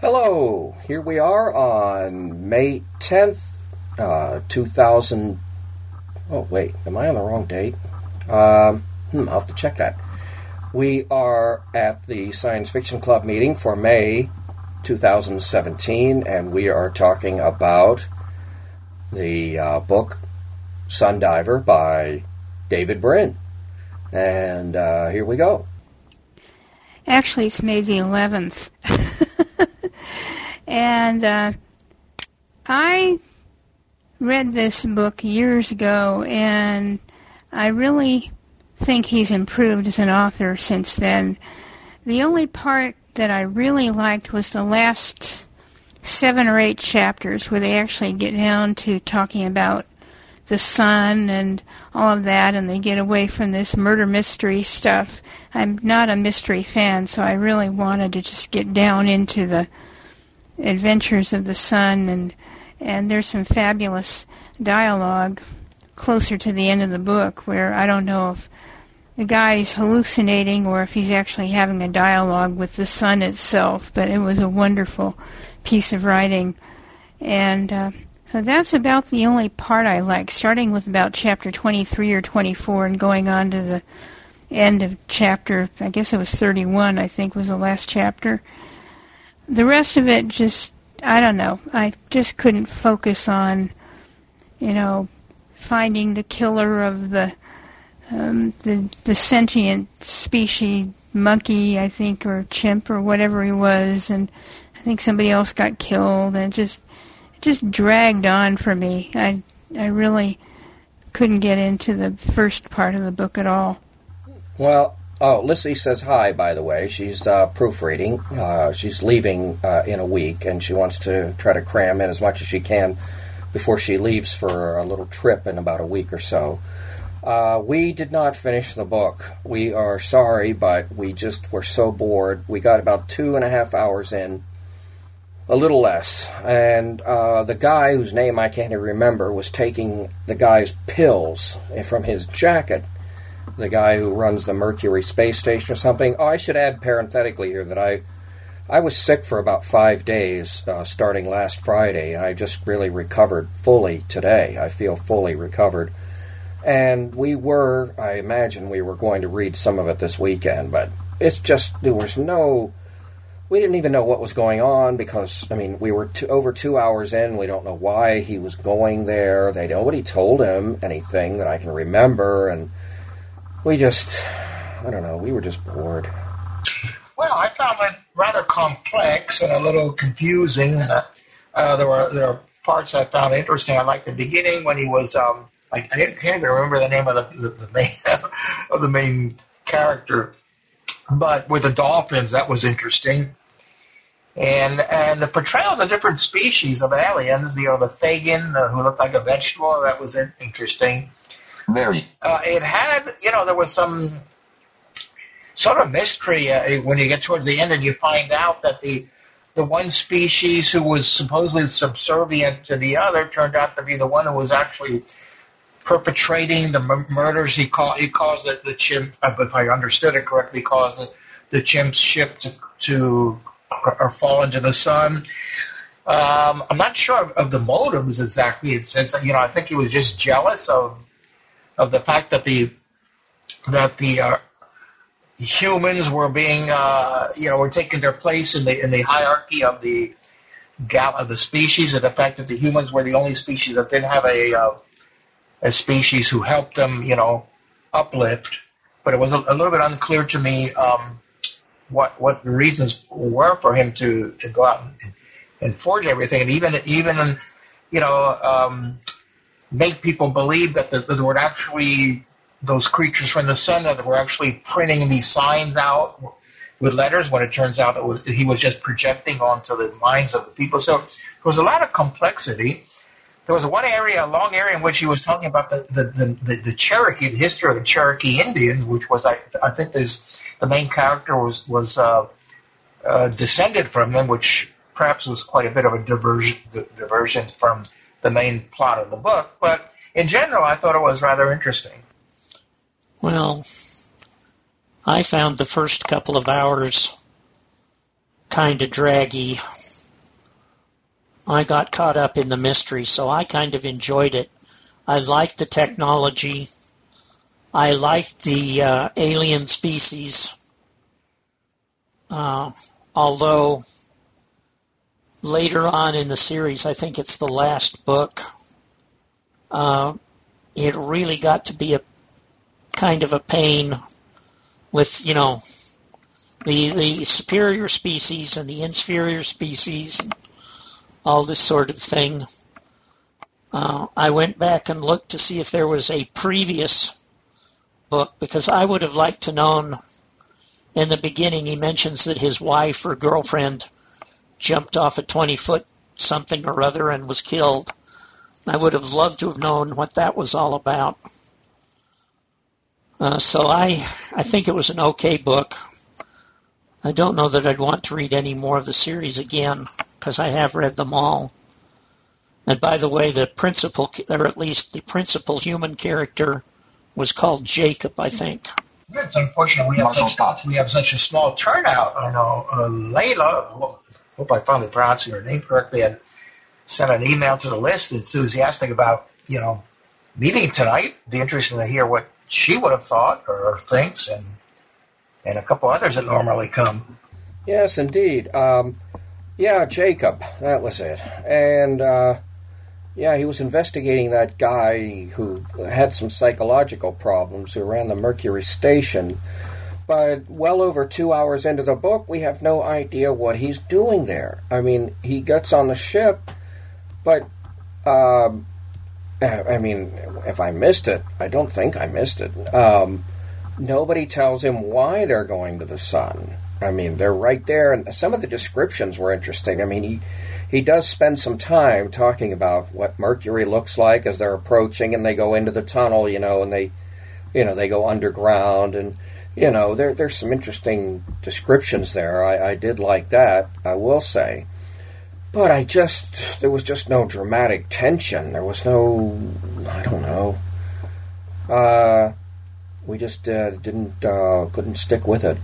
Hello, here we are on May 10th, uh, 2000. Oh, wait, am I on the wrong date? Um, hmm, I'll have to check that. We are at the Science Fiction Club meeting for May 2017, and we are talking about the uh, book Sundiver by David Brin. And uh, here we go. Actually, it's May the 11th. and uh, I read this book years ago, and I really think he's improved as an author since then. The only part that I really liked was the last seven or eight chapters where they actually get down to talking about the sun and all of that, and they get away from this murder mystery stuff. I'm not a mystery fan, so I really wanted to just get down into the adventures of the sun, and and there's some fabulous dialogue closer to the end of the book where I don't know if the guy's hallucinating or if he's actually having a dialogue with the sun itself, but it was a wonderful piece of writing. And uh, so that's about the only part I like, starting with about chapter 23 or 24 and going on to the end of chapter, I guess it was 31, I think was the last chapter. The rest of it just, I don't know, I just couldn't focus on, you know, finding the killer of the um, the the sentient species monkey, I think, or chimp or whatever he was, and I think somebody else got killed, and it just it just dragged on for me. I I really couldn't get into the first part of the book at all. Well, oh, Lissy says hi. By the way, she's uh, proofreading. Uh, she's leaving uh, in a week, and she wants to try to cram in as much as she can before she leaves for a little trip in about a week or so. Uh, we did not finish the book. We are sorry, but we just were so bored. We got about two and a half hours in, a little less. And uh, the guy whose name I can't even remember was taking the guy's pills from his jacket. The guy who runs the Mercury space station or something. Oh, I should add parenthetically here that I. I was sick for about five days uh, starting last Friday. I just really recovered fully today. I feel fully recovered. And we were, I imagine, we were going to read some of it this weekend, but it's just, there was no, we didn't even know what was going on because, I mean, we were two, over two hours in. We don't know why he was going there. They nobody told him anything that I can remember, and we just, I don't know, we were just bored. Well, I found it rather complex and a little confusing. Uh, uh, there were there are parts I found interesting. I liked the beginning when he was um, I, I can't even remember the name of the, the, the main of the main character, but with the dolphins, that was interesting. And and the portrayal of the different species of aliens, you know, the Fagin the, who looked like a vegetable, that was interesting. Very. Uh, it had, you know, there was some sort of mystery uh, when you get towards the end and you find out that the the one species who was supposedly subservient to the other turned out to be the one who was actually perpetrating the murders. He call he caused the, the chimp, uh, if I understood it correctly, caused the, the chimp's ship to to or fall into the sun. Um, I'm not sure of, of the motives exactly. It says you know I think he was just jealous of of the fact that the that the uh, humans were being uh, you know were taking their place in the in the hierarchy of the gal of the species, and the fact that the humans were the only species that didn't have a uh, a species who helped them, you know, uplift. But it was a, a little bit unclear to me um, what what the reasons were for him to, to go out and, and forge everything, and even even you know um, make people believe that, that there were actually those creatures from the sun that were actually printing these signs out with letters when it turns out that was, he was just projecting onto the minds of the people. So there was a lot of complexity there was one area, a long area, in which he was talking about the the, the, the, Cherokee, the history of the Cherokee Indians, which was I I think there's the main character was was uh, uh, descended from them, which perhaps was quite a bit of a diversion diversion from the main plot of the book. But in general, I thought it was rather interesting. Well, I found the first couple of hours kind of draggy. I got caught up in the mystery, so I kind of enjoyed it. I liked the technology. I liked the uh, alien species. Uh, although later on in the series, I think it's the last book, uh, it really got to be a kind of a pain with, you know, the the superior species and the inferior species, and all this sort of thing. Uh, I went back and looked to see if there was a previous book because I would have liked to known. In the beginning, he mentions that his wife or girlfriend jumped off a twenty foot something or other and was killed. I would have loved to have known what that was all about. Uh, so I, I think it was an okay book. I don't know that I'd want to read any more of the series again because I have read them all. And by the way, the principal, or at least the principal human character, was called Jacob, I think. It's unfortunate we have such we have such a small turnout. I know uh, Layla, hope I finally pronounced her name correctly, and sent an email to the list enthusiastic about you know meeting tonight. Be interesting to hear what she would have thought or thinks, and and a couple others that normally come. Yes, indeed. Um, yeah, Jacob, that was it. And, uh, yeah, he was investigating that guy who had some psychological problems who ran the Mercury station. But well over two hours into the book, we have no idea what he's doing there. I mean, he gets on the ship, but, um, I mean, if I missed it, I don't think I missed it. Um, nobody tells him why they're going to the sun. I mean, they're right there, and some of the descriptions were interesting. I mean, he he does spend some time talking about what Mercury looks like as they're approaching, and they go into the tunnel, you know, and they, you know, they go underground, and you know, there there's some interesting descriptions there. I, I did like that, I will say, but I just there was just no dramatic tension. There was no, I don't know. Uh, we just uh, didn't uh, couldn't stick with it.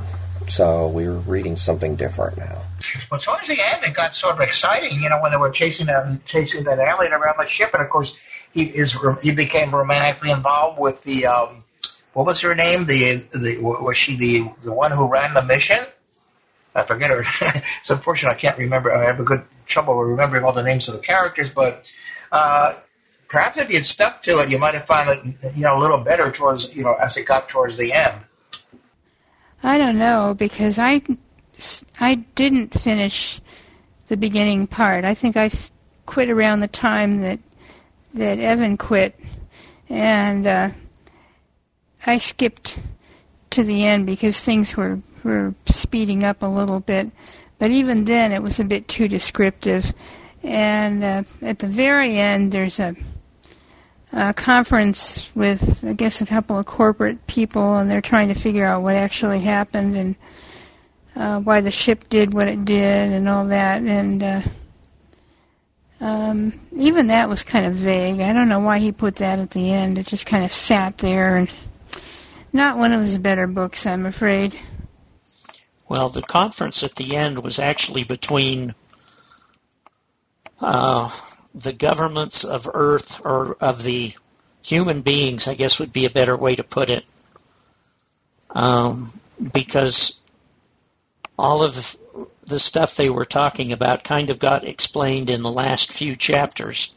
So we were reading something different now. Well, towards the end, it got sort of exciting. You know, when they were chasing that chasing that alien around the ship, and of course, he is he became romantically involved with the um, what was her name? The, the was she the the one who ran the mission? I forget her. it's unfortunate I can't remember. I have a good trouble remembering all the names of the characters, but uh, perhaps if you'd stuck to it, you might have found it you know a little better towards you know as it got towards the end. I don't know because I I didn't finish the beginning part. I think I quit around the time that that Evan quit, and uh, I skipped to the end because things were were speeding up a little bit. But even then, it was a bit too descriptive. And uh, at the very end, there's a a conference with, I guess, a couple of corporate people, and they're trying to figure out what actually happened and uh, why the ship did what it did and all that. And uh, um, even that was kind of vague. I don't know why he put that at the end. It just kind of sat there, and not one of his better books, I'm afraid. Well, the conference at the end was actually between. Uh, the governments of Earth or of the human beings, I guess would be a better way to put it, um, because all of the stuff they were talking about kind of got explained in the last few chapters.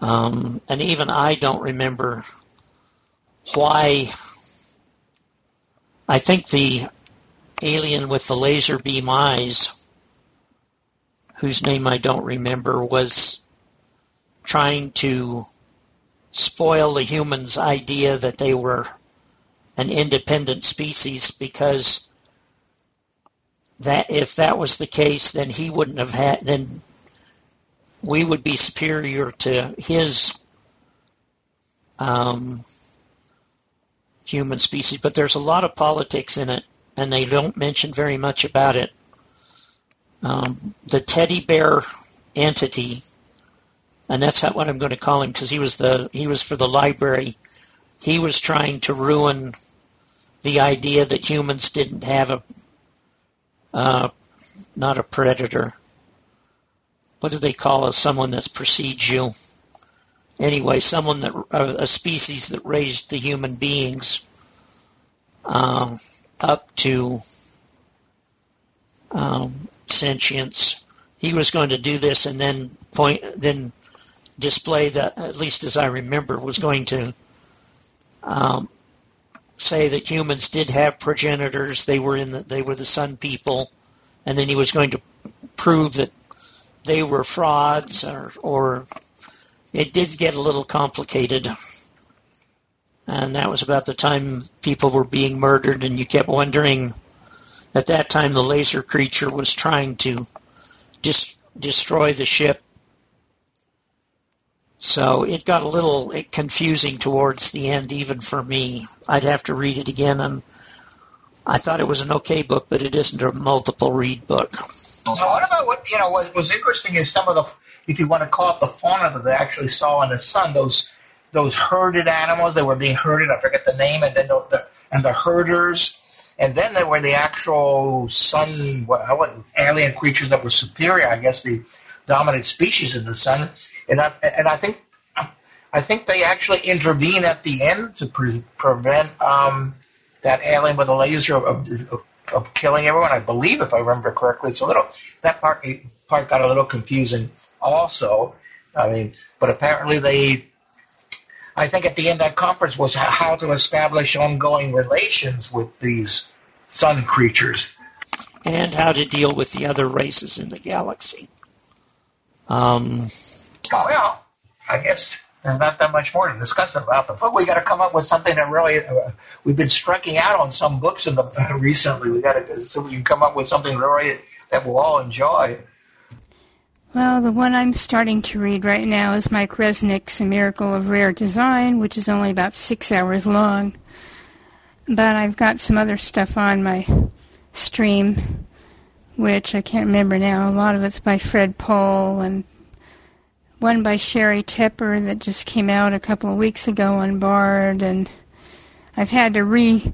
Um, and even I don't remember why. I think the alien with the laser beam eyes, whose name I don't remember, was trying to spoil the humans' idea that they were an independent species because that if that was the case, then he wouldn't have had, then we would be superior to his um, human species. But there's a lot of politics in it, and they don't mention very much about it. Um, the teddy bear entity and that's what I'm going to call him because he was the he was for the library. He was trying to ruin the idea that humans didn't have a uh, not a predator. what do they call it? Someone that precedes you. Anyway, someone that a species that raised the human beings um, up to um, sentience. He was going to do this and then point, then display that, at least as I remember, was going to um, say that humans did have progenitors. They were in the, they were the sun people, and then he was going to prove that they were frauds, or, or it did get a little complicated. And that was about the time people were being murdered, and you kept wondering. At that time, the laser creature was trying to dis- destroy the ship so it got a little eh, confusing towards the end, even for me. I'd have to read it again, and I thought it was an okay book, but it isn't a multiple read book. Now, what about what you know? What was interesting is some of the, if you want to call it the fauna that they actually saw in the sun, those those herded animals that were being herded. I forget the name, and then the, the and the herders, and then there were the actual sun, what, what alien creatures that were superior. I guess the dominant species in the sun, and I, and I think I think they actually intervene at the end to pre- prevent um, that alien with a laser of, of, of, killing everyone. I believe, if I remember correctly, it's a little that part part got a little confusing. Also, I mean, but apparently they. I think at the end that conference was how to establish ongoing relations with these sun creatures. And how to deal with the other races in the galaxy. Um, oh, well, I guess there's not that much more to discuss about the book. We got to come up with something that really. Uh, we've been striking out on some books in the uh, recently. We got to so we can come up with something really that we'll all enjoy. Well, the one I'm starting to read right now is Mike Resnick's A Miracle of Rare Design, which is only about six hours long. But I've got some other stuff on my stream which I can't remember now. A lot of it's by Fred Pohl and one by Sheri Tepper that just came out a couple of weeks ago on Bard, and I've had to re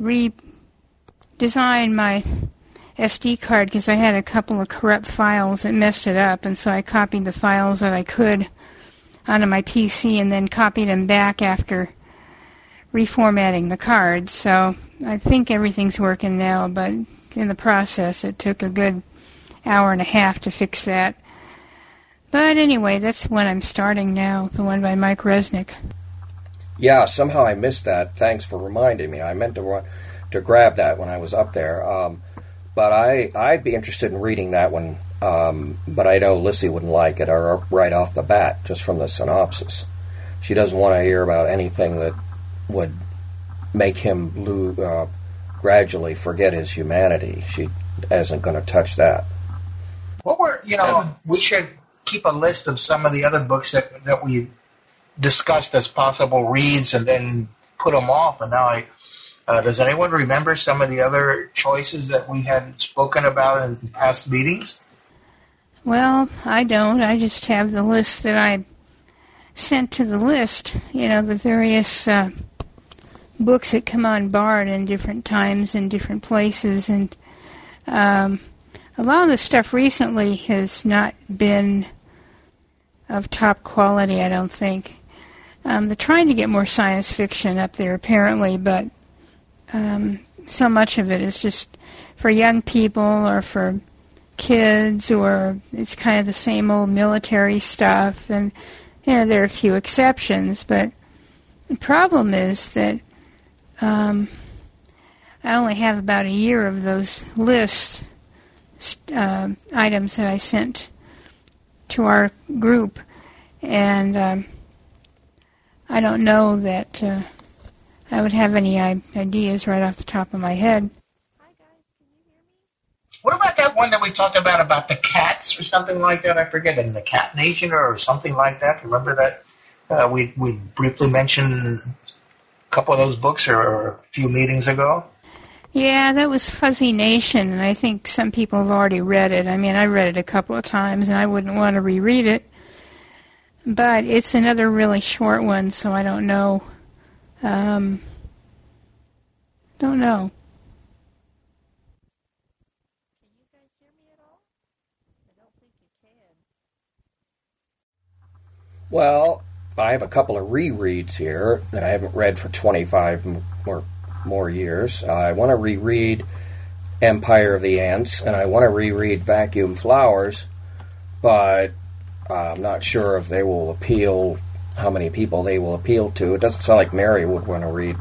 redesign my SD card because I had a couple of corrupt files that messed it up, and so I copied the files that I could onto my PC and then copied them back after reformatting the cards. So I think everything's working now, but in the process. It took a good hour and a half to fix that. But anyway, that's when I'm starting now, the one by Mike Resnick. Yeah, somehow I missed that. Thanks for reminding me. I meant to to grab that when I was up there. Um, but I I'd be interested in reading that one. Um, but I know Lissy wouldn't like it or right off the bat, just from the synopsis. She doesn't want to hear about anything that would make him lose, uh, gradually forget his humanity. She isn't going to touch that. What were you know? We should keep a list of some of the other books that that we discussed as possible reads, and then put them off. And now I. Uh, does anyone remember some of the other choices that we had spoken about in past meetings? Well, I don't. I just have the list that I sent to the list. You know, the various uh, books that come on Bard in different times and different places, and um, a lot of the stuff recently has not been of top quality. I don't think. Um, they're trying to get more science fiction up there, apparently, but um, so much of it is just for young people or for kids, or it's kind of the same old military stuff. And you know, there are a few exceptions, but the problem is that um, I only have about a year of those list uh, items that I sent to our group, and um, I don't know that uh, I would have any ideas right off the top of my head. What about that one that we talked about about the cats or something like that? I forget in the Cat Nation or something like that. Remember that uh, we we briefly mentioned a couple of those books or a few meetings ago? Yeah, that was Fuzzy Nation, and I think some people have already read it. I mean, I read it a couple of times, and I wouldn't want to reread it. But it's another really short one, so I don't know. Um, don't know. Can you guys hear me at all? I don't think you can. Well, I have a couple of rereads here that I haven't read for 25 more, more years. I want to reread Empire of the Ants, and I want to reread Vacuum Flowers, but I'm not sure if they will appeal, how many people they will appeal to. It doesn't sound like Mary would want to read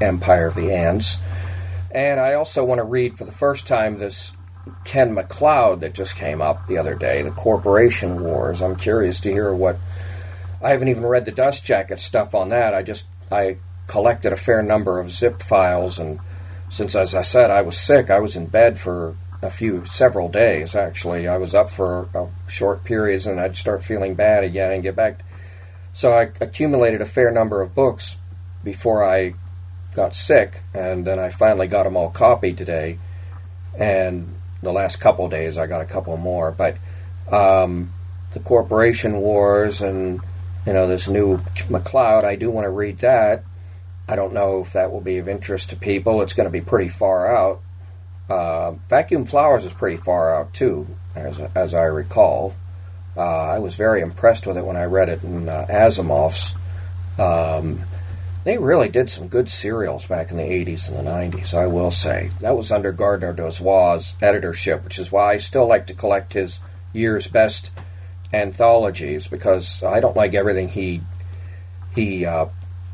Empire of the Ants. And I also want to read for the first time this Ken MacLeod that just came up the other day, The Corporation Wars. I'm curious to hear what. I haven't even read the Dust Jacket stuff on that. I just I collected a fair number of zip files, and since, as I said, I was sick, I was in bed for a few several days. Actually, I was up for uh, short periods, and I'd start feeling bad again and get back. So I accumulated a fair number of books before I got sick, and then I finally got them all copied today. And the last couple days, I got a couple more. But um, the corporation wars and you know this new MacLeod, I do want to read that. I don't know if that will be of interest to people. It's going to be pretty far out. Uh, Vacuum Flowers is pretty far out too, as as I recall. Uh, I was very impressed with it when I read it in uh, Asimov's. Um, they really did some good serials back in the 80s and the 90s, I will say. That was under Gardner Dozois' editorship, which is why I still like to collect his year's best anthologies because I don't like everything he he uh,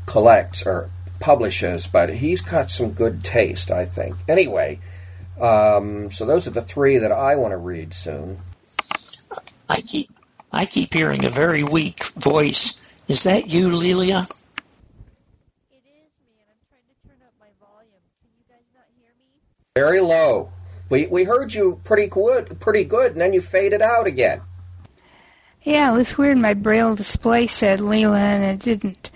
collects or publishes, but he's got some good taste, I think. Anyway, um, so those are the three that I want to read soon. I keep I keep hearing a very weak voice. Is that you, Lelia? It is me, and I'm trying to turn up my volume. Can you guys not hear me? Very low. We we heard you pretty good, pretty good, and then you faded out again. Yeah, it was weird. My braille display said Leela, and it didn't.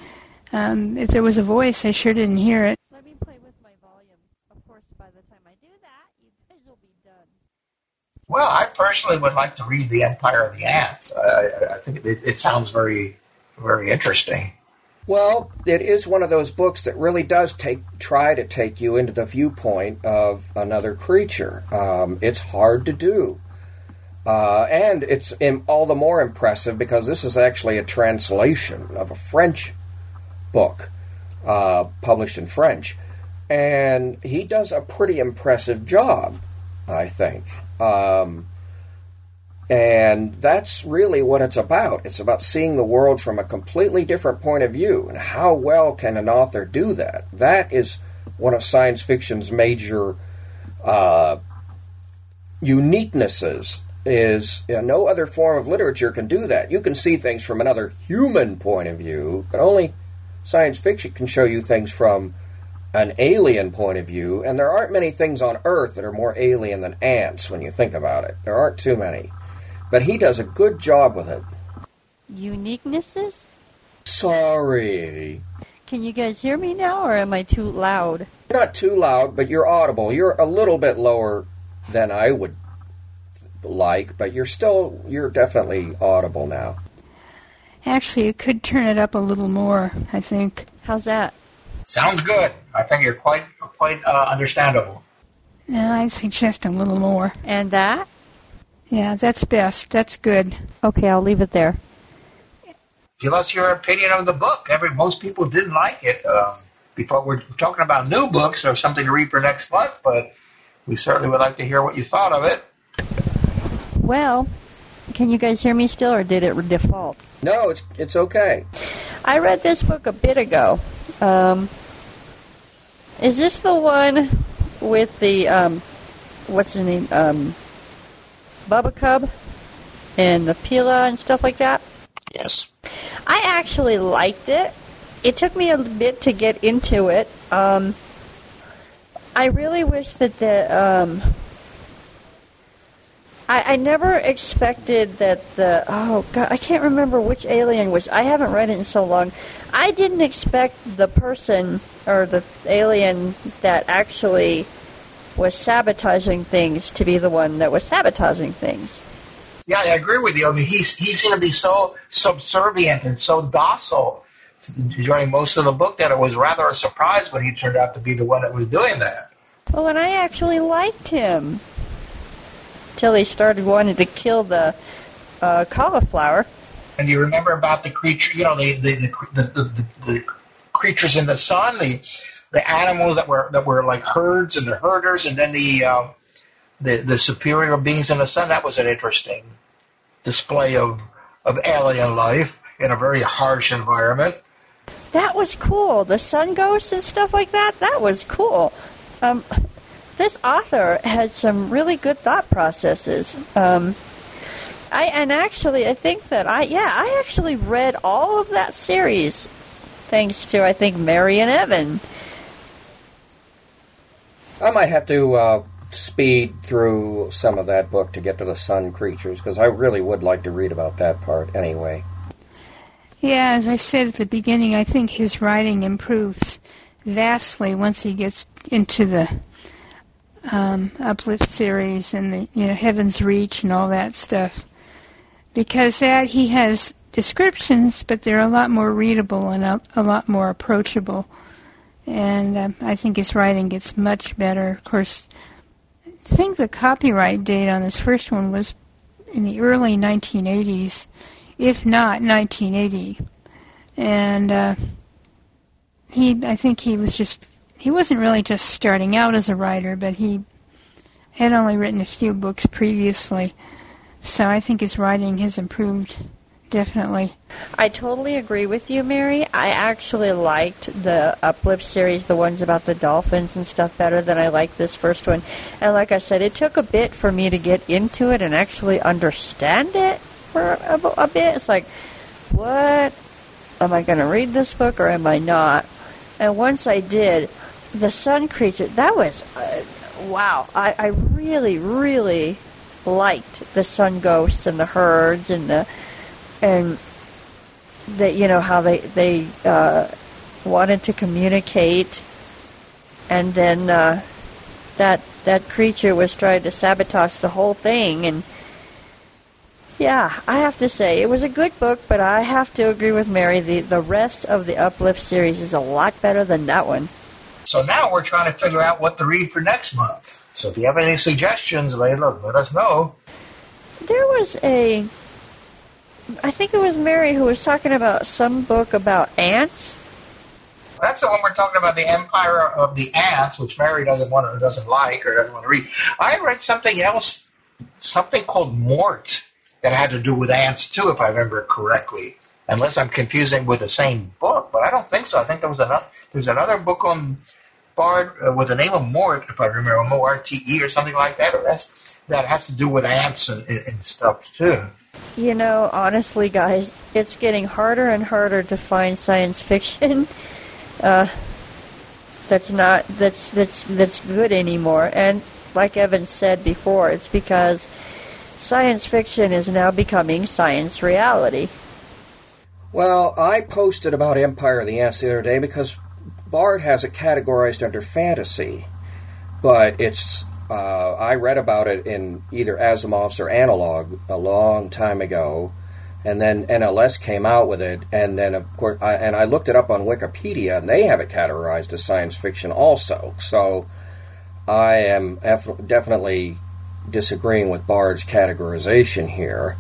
Um, if there was a voice, I sure didn't hear it. Let me play with my volume. Of course, by the time I do that, you guys will be done. Well, I personally would like to read The Empire of the Ants. I, I think it, it sounds very, very interesting. Well, it is one of those books that really does take try to take you into the viewpoint of another creature. Um, it's hard to do, uh, and it's all the more impressive because this is actually a translation of a French book uh, published in French, and he does a pretty impressive job, I think. Um, and that's really what it's about. It's about seeing the world from a completely different point of view. And how well can an author do that? That is one of science fiction's major uh, uniquenesses. Is you know, no other form of literature can do that. You can see things from another human point of view, but only science fiction can show you things from an alien point of view. And there aren't many things on Earth that are more alien than ants when you think about it. There aren't too many. But he does a good job with it. Uniquenesses? Sorry. Can you guys hear me now, or am I too loud? Not too loud, but you're audible. You're a little bit lower than I would like, but you're still, you're definitely audible now. Actually, you could turn it up a little more, I think. How's that? Sounds good. I think you're quite, quite uh, understandable. No, I suggest a little more. And that? Yeah, that's best. That's good. Okay, I'll leave it there. Give us your opinion of the book. Every most people didn't like it. Um, before we're talking about new books or something to read for next month, but we certainly would like to hear what you thought of it. Well, can you guys hear me still, or did it default? No, it's it's okay. I read this book a bit ago. Um, is this the one with the um, what's the name? Um, Bubbacub and the Pila and stuff like that. Yes. I actually liked it. It took me a bit to get into it. Um, I really wish that the um, I, I never expected that the oh god I can't remember which alien was I haven't read it in so long. I didn't expect the person or the alien that actually was sabotaging things to be the one that was sabotaging things. Yeah, I agree with you. I mean, he's he's going to be so subservient and so docile during most of the book that it was rather a surprise when he turned out to be the one that was doing that. Well, and I actually liked him till he started wanting to kill the uh, cauliflower. And you remember about the creature, you know, the the the, the, the, creatures in the sun, the the animals that were that were like herds and the herders, and then the uh, the the superior beings in the sun. That was an interesting display of of alien life in a very harsh environment. That was cool. The sun ghosts and stuff like that. That was cool. Um, this author had some really good thought processes. Um, I and actually, I think that I yeah, I actually read all of that series thanks to I think Mary and Evan. I might have to uh, speed through some of that book to get to the sun creatures because I really would like to read about that part anyway. Yeah, as I said at the beginning, I think his writing improves vastly once he gets into the um, Uplift series and the you know Heaven's Reach and all that stuff, because that he has descriptions, but they're a lot more readable and a, a lot more approachable. And um, I think his writing gets much better. Of course, I think the copyright date on this first one was in the early 1980s, if not 1980. And uh, he, I think he was just, he wasn't really just starting out as a writer, but he had only written a few books previously. So I think his writing has improved definitely. I totally agree with you, Mary. I actually liked the Uplift series, the ones about the dolphins and stuff, better than I liked this first one. And like I said, it took a bit for me to get into it and actually understand it for a, a bit. It's like, what? Am I going to read this book or am I not? And once I did, the sun creature, that was, uh, wow. I, I really, really liked the sun ghosts and the herds and the and that you know how they they uh, wanted to communicate, and then uh, that that creature was trying to sabotage the whole thing. And yeah, I have to say it was a good book, but I have to agree with Mary. The the rest of the Uplift series is a lot better than that one. So now we're trying to figure out what to read for next month. So if you have any suggestions, Layla, let us know. There was a I think it was Mary who was talking about some book about ants. That's the one we're talking about, the Empire of the Ants, which Mary doesn't want or doesn't like or doesn't want to read. I read something else, something called Mort, that had to do with ants too, if I remember correctly. Unless I'm confusing with the same book, but I don't think so. I think there was another. There's another book on Bard uh, with the name of Mort, if I remember, M O R T E or something like that, or that's, that has to do with ants and, and stuff too. You know, honestly, guys, it's getting harder and harder to find science fiction uh, that's not that's that's that's good anymore. And like Evan said before, it's because science fiction is now becoming science reality. Well, I posted about Empire of the Ants the other day because Bard has it categorized under fantasy, but it's uh, I read about it in either Asimov's or Analog a long time ago, and then NLS came out with it, and then of course, I, and I looked it up on Wikipedia, and they have it categorized as science fiction also. So I am definitely disagreeing with Bard's categorization here.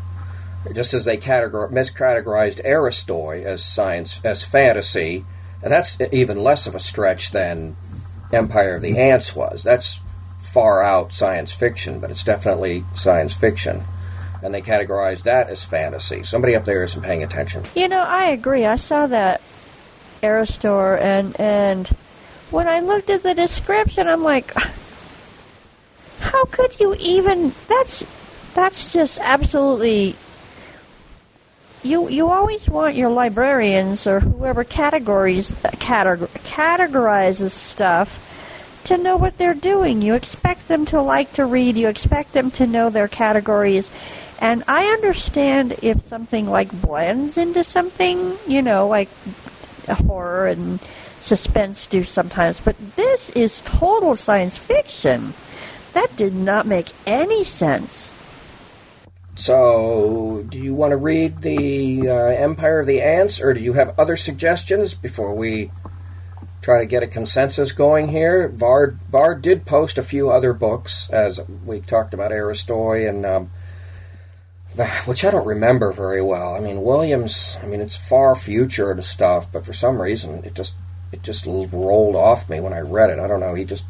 Just as they categor- miscategorized Aristoi as science as fantasy, and that's even less of a stretch than Empire of the Ants was. That's far out science fiction, but it's definitely science fiction. And they categorize that as fantasy. Somebody up there isn't paying attention. You know, I agree. I saw that Aristoi, and and when I looked at the description, I'm like, how could you even? That's that's just absolutely. You you always want your librarians or whoever categories categor, categorizes stuff to know what they're doing. You expect them to like to read. You expect them to know their categories. And I understand if something like blends into something, you know, like horror and suspense do sometimes, but this is total science fiction. That did not make any sense. So, do you want to read the uh, Empire of the Ants, or do you have other suggestions before we try to get a consensus going here. Bard, Bard did post a few other books, as we talked about Aristoi and um, which I don't remember very well. I mean, Williams. I mean, it's far future and stuff, but for some reason, it just it just rolled off me when I read it. I don't know. He just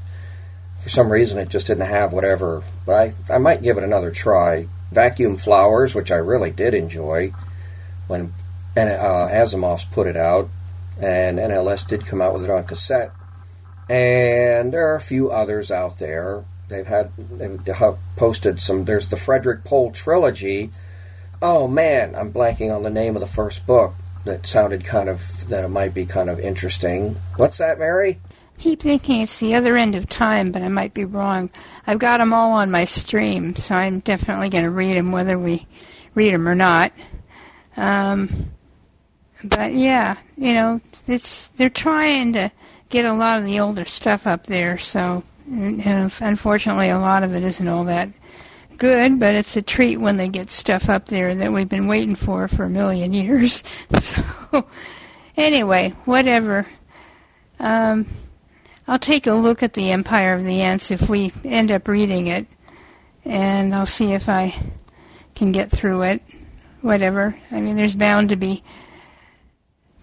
for some reason it just didn't have whatever. But I I might give it another try. Vacuum Flowers, which I really did enjoy when uh, Asimov's put it out, and NLS did come out with it on cassette. And there are a few others out there. They've had they've posted some. There's the Frederick Pohl trilogy. Oh man, I'm blanking on the name of the first book that sounded kind of that it might be kind of interesting. What's that, Mary? Keep thinking it's the other end of time, but I might be wrong. I've got them all on my stream, so I'm definitely going to read them whether we read them or not. Um, but yeah, you know, it's they're trying to get a lot of the older stuff up there, so unfortunately, a lot of it isn't all that good. But it's a treat when they get stuff up there that we've been waiting for for a million years. so anyway, whatever. Um, I'll take a look at the Empire of the Ants if we end up reading it, and I'll see if I can get through it. Whatever. I mean, there's bound to be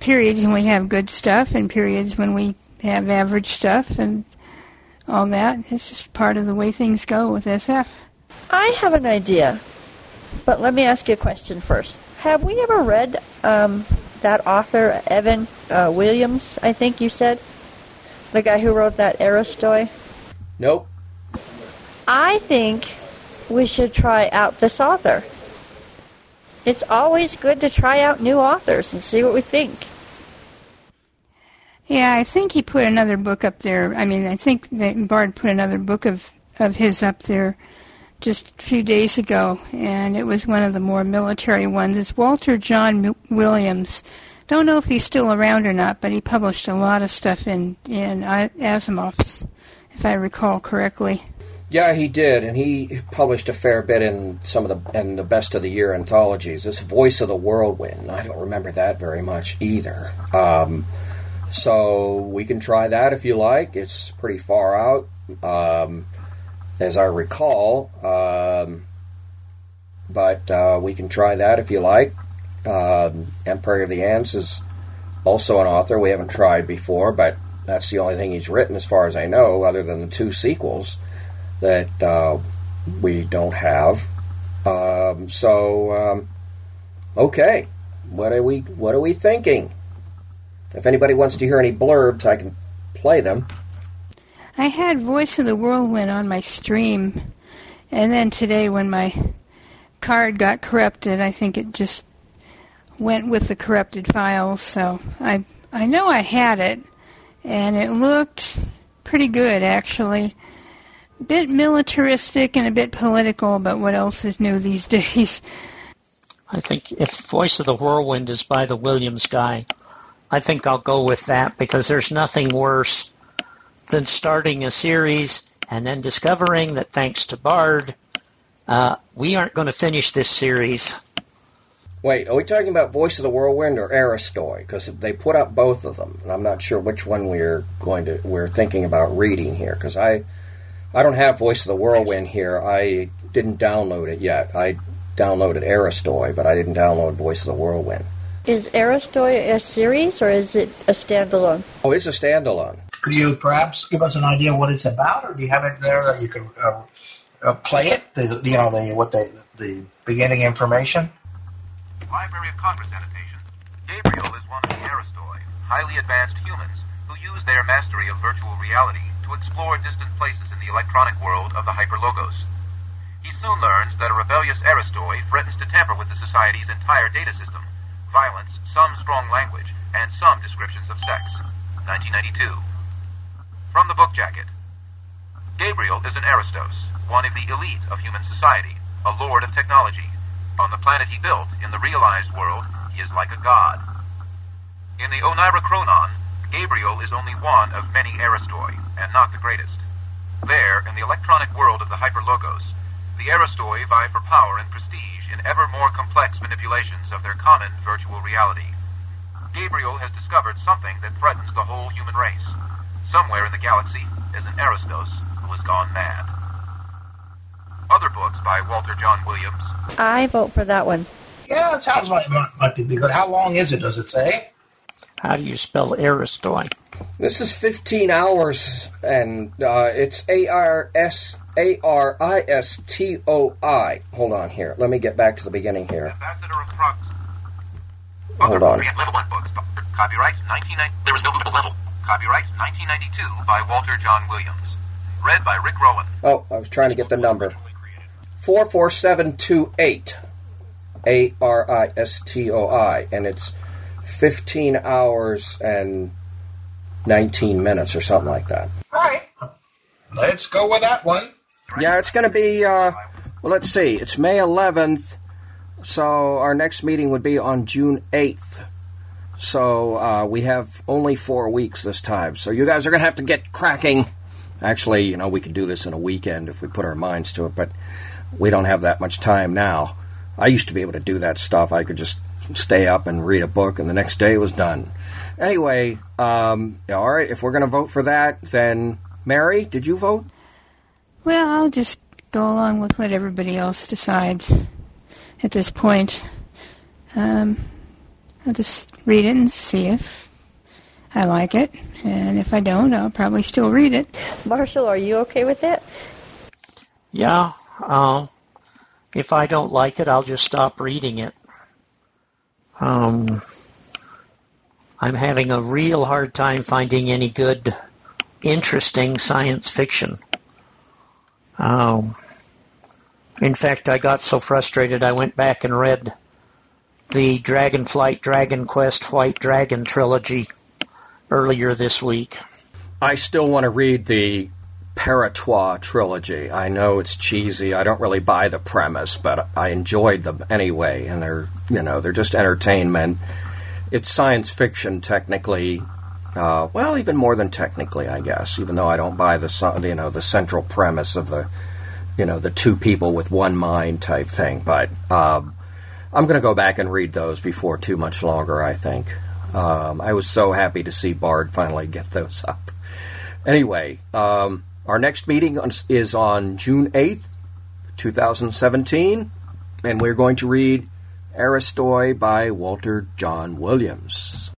periods when we have good stuff and periods when we have average stuff and all that. It's just part of the way things go with SF. I have an idea, but let me ask you a question first. Have we ever read um, that author, Evan uh, Williams, I think you said? The guy who wrote that Aristoi? Nope. I think we should try out this author. It's always good to try out new authors and see what we think. Yeah, I think he put another book up there. I mean, I think that Bard put another book of, of his up there just a few days ago, and it was one of the more military ones. It's Walter John Williams. Don't know if he's still around or not, but he published a lot of stuff in in Asimov's, if I recall correctly. Yeah, he did, and he published a fair bit in some of the and the best of the year anthologies. This Voice of the Whirlwind, I don't remember that very much either. Um, so we can try that if you like. It's pretty far out, um, as I recall, um, but uh, we can try that if you like. Um, Empire of the Ants is also an author we haven't tried before, but that's the only thing he's written, as far as I know, other than the two sequels that uh, we don't have. Um, so, um, okay, what are we what are we thinking? If anybody wants to hear any blurbs, I can play them. I had Voice of the Whirlwind on my stream, and then today when my card got corrupted, I think it just went with the corrupted files. So I I know I had it, and it looked pretty good actually bit militaristic and a bit political, but what else is new these days? I think if Voice of the Whirlwind is by the Williams guy, I think I'll go with that because there's nothing worse than starting a series and then discovering that thanks to Bard, uh, we aren't going to finish this series. Wait, are we talking about Voice of the Whirlwind or Aristoi? Because they put up both of them, and I'm not sure which one we're going to we're thinking about reading here. Because I I don't have Voice of the Whirlwind here. I didn't download it yet. I downloaded Aristoi, but I didn't download Voice of the Whirlwind. Is Aristoi a series or is it a standalone? Oh, it's a standalone. Could you perhaps give us an idea what it's about, or do you have it there that you can uh, uh, play it? The, you know, the what the the beginning information. Library of Congress annotation. Gabriel is one of the Aristoi, highly advanced humans who use their mastery of virtual reality to explore distant places in the electronic world of the Hyperlogos. He soon learns that a rebellious Aristoi threatens to tamper with the Society's entire data system, violence, some strong language, and some descriptions of sex. 1992. From the book jacket. Gabriel is an Aristos, one of the elite of human society, a lord of technology. On the planet he built, in the realized world, he is like a god. In the Oneirochronon, Gabriel is only one of many Aristoi, and not the greatest. There, in the electronic world of the Hyperlogos, the Aristoi vie for power and prestige in ever more complex manipulations of their common virtual reality. Gabriel has discovered something that threatens the whole human race. Somewhere in the galaxy is an Aristos who has gone mad. Other books by Walter John Williams. I vote for that one. Yeah, it sounds like like to be good. How long is it? Does it say? How do you spell Aristoi? This is 15 hours, and uh, it's A R S A R I S T O I. Hold on here. Let me get back to the beginning here. Ambassador of Hold on. Level 1 books. Copyright 1990. There is no level. Copyright 1992 by Walter John Williams. Read by Rick Rowan. Oh, I was trying to get the number. 44728. A R I S T O I. And it's 15 hours and 19 minutes or something like that. All right. Let's go with that one. Yeah, it's going to be, uh, well, let's see. It's May 11th, so our next meeting would be on June 8th. So uh, we have only four weeks this time. So you guys are going to have to get cracking. Actually, you know, we could do this in a weekend if we put our minds to it, but we don't have that much time now. I used to be able to do that stuff. I could just stay up and read a book, and the next day it was done. Anyway, um, all right, if we're going to vote for that, then Mary, did you vote? Well, I'll just go along with what everybody else decides at this point. Um, I'll just read it and see if I like it, and if I don't, I'll probably still read it. Marshall, are you okay with that? Yeah. Uh, if I don't like it, I'll just stop reading it. Um, I'm having a real hard time finding any good, interesting science fiction. Um, in fact, I got so frustrated I went back and read the Dragonflight Dragon Quest White Dragon trilogy earlier this week. I still want to read the Paratois trilogy. I know it's cheesy. I don't really buy the premise, but I enjoyed them anyway, and they're you know they're just entertainment. It's science fiction technically. Uh, well, even more than technically, I guess. Even though I don't buy the you know the central premise of the you know the two people with one mind type thing, but um, I'm going to go back and read those before too much longer. I think. Um, I was so happy to see Bard finally get those up. Anyway, um, our next meeting is on June 8th, 2017, and we're going to read Aristoi by Walter Jon Williams.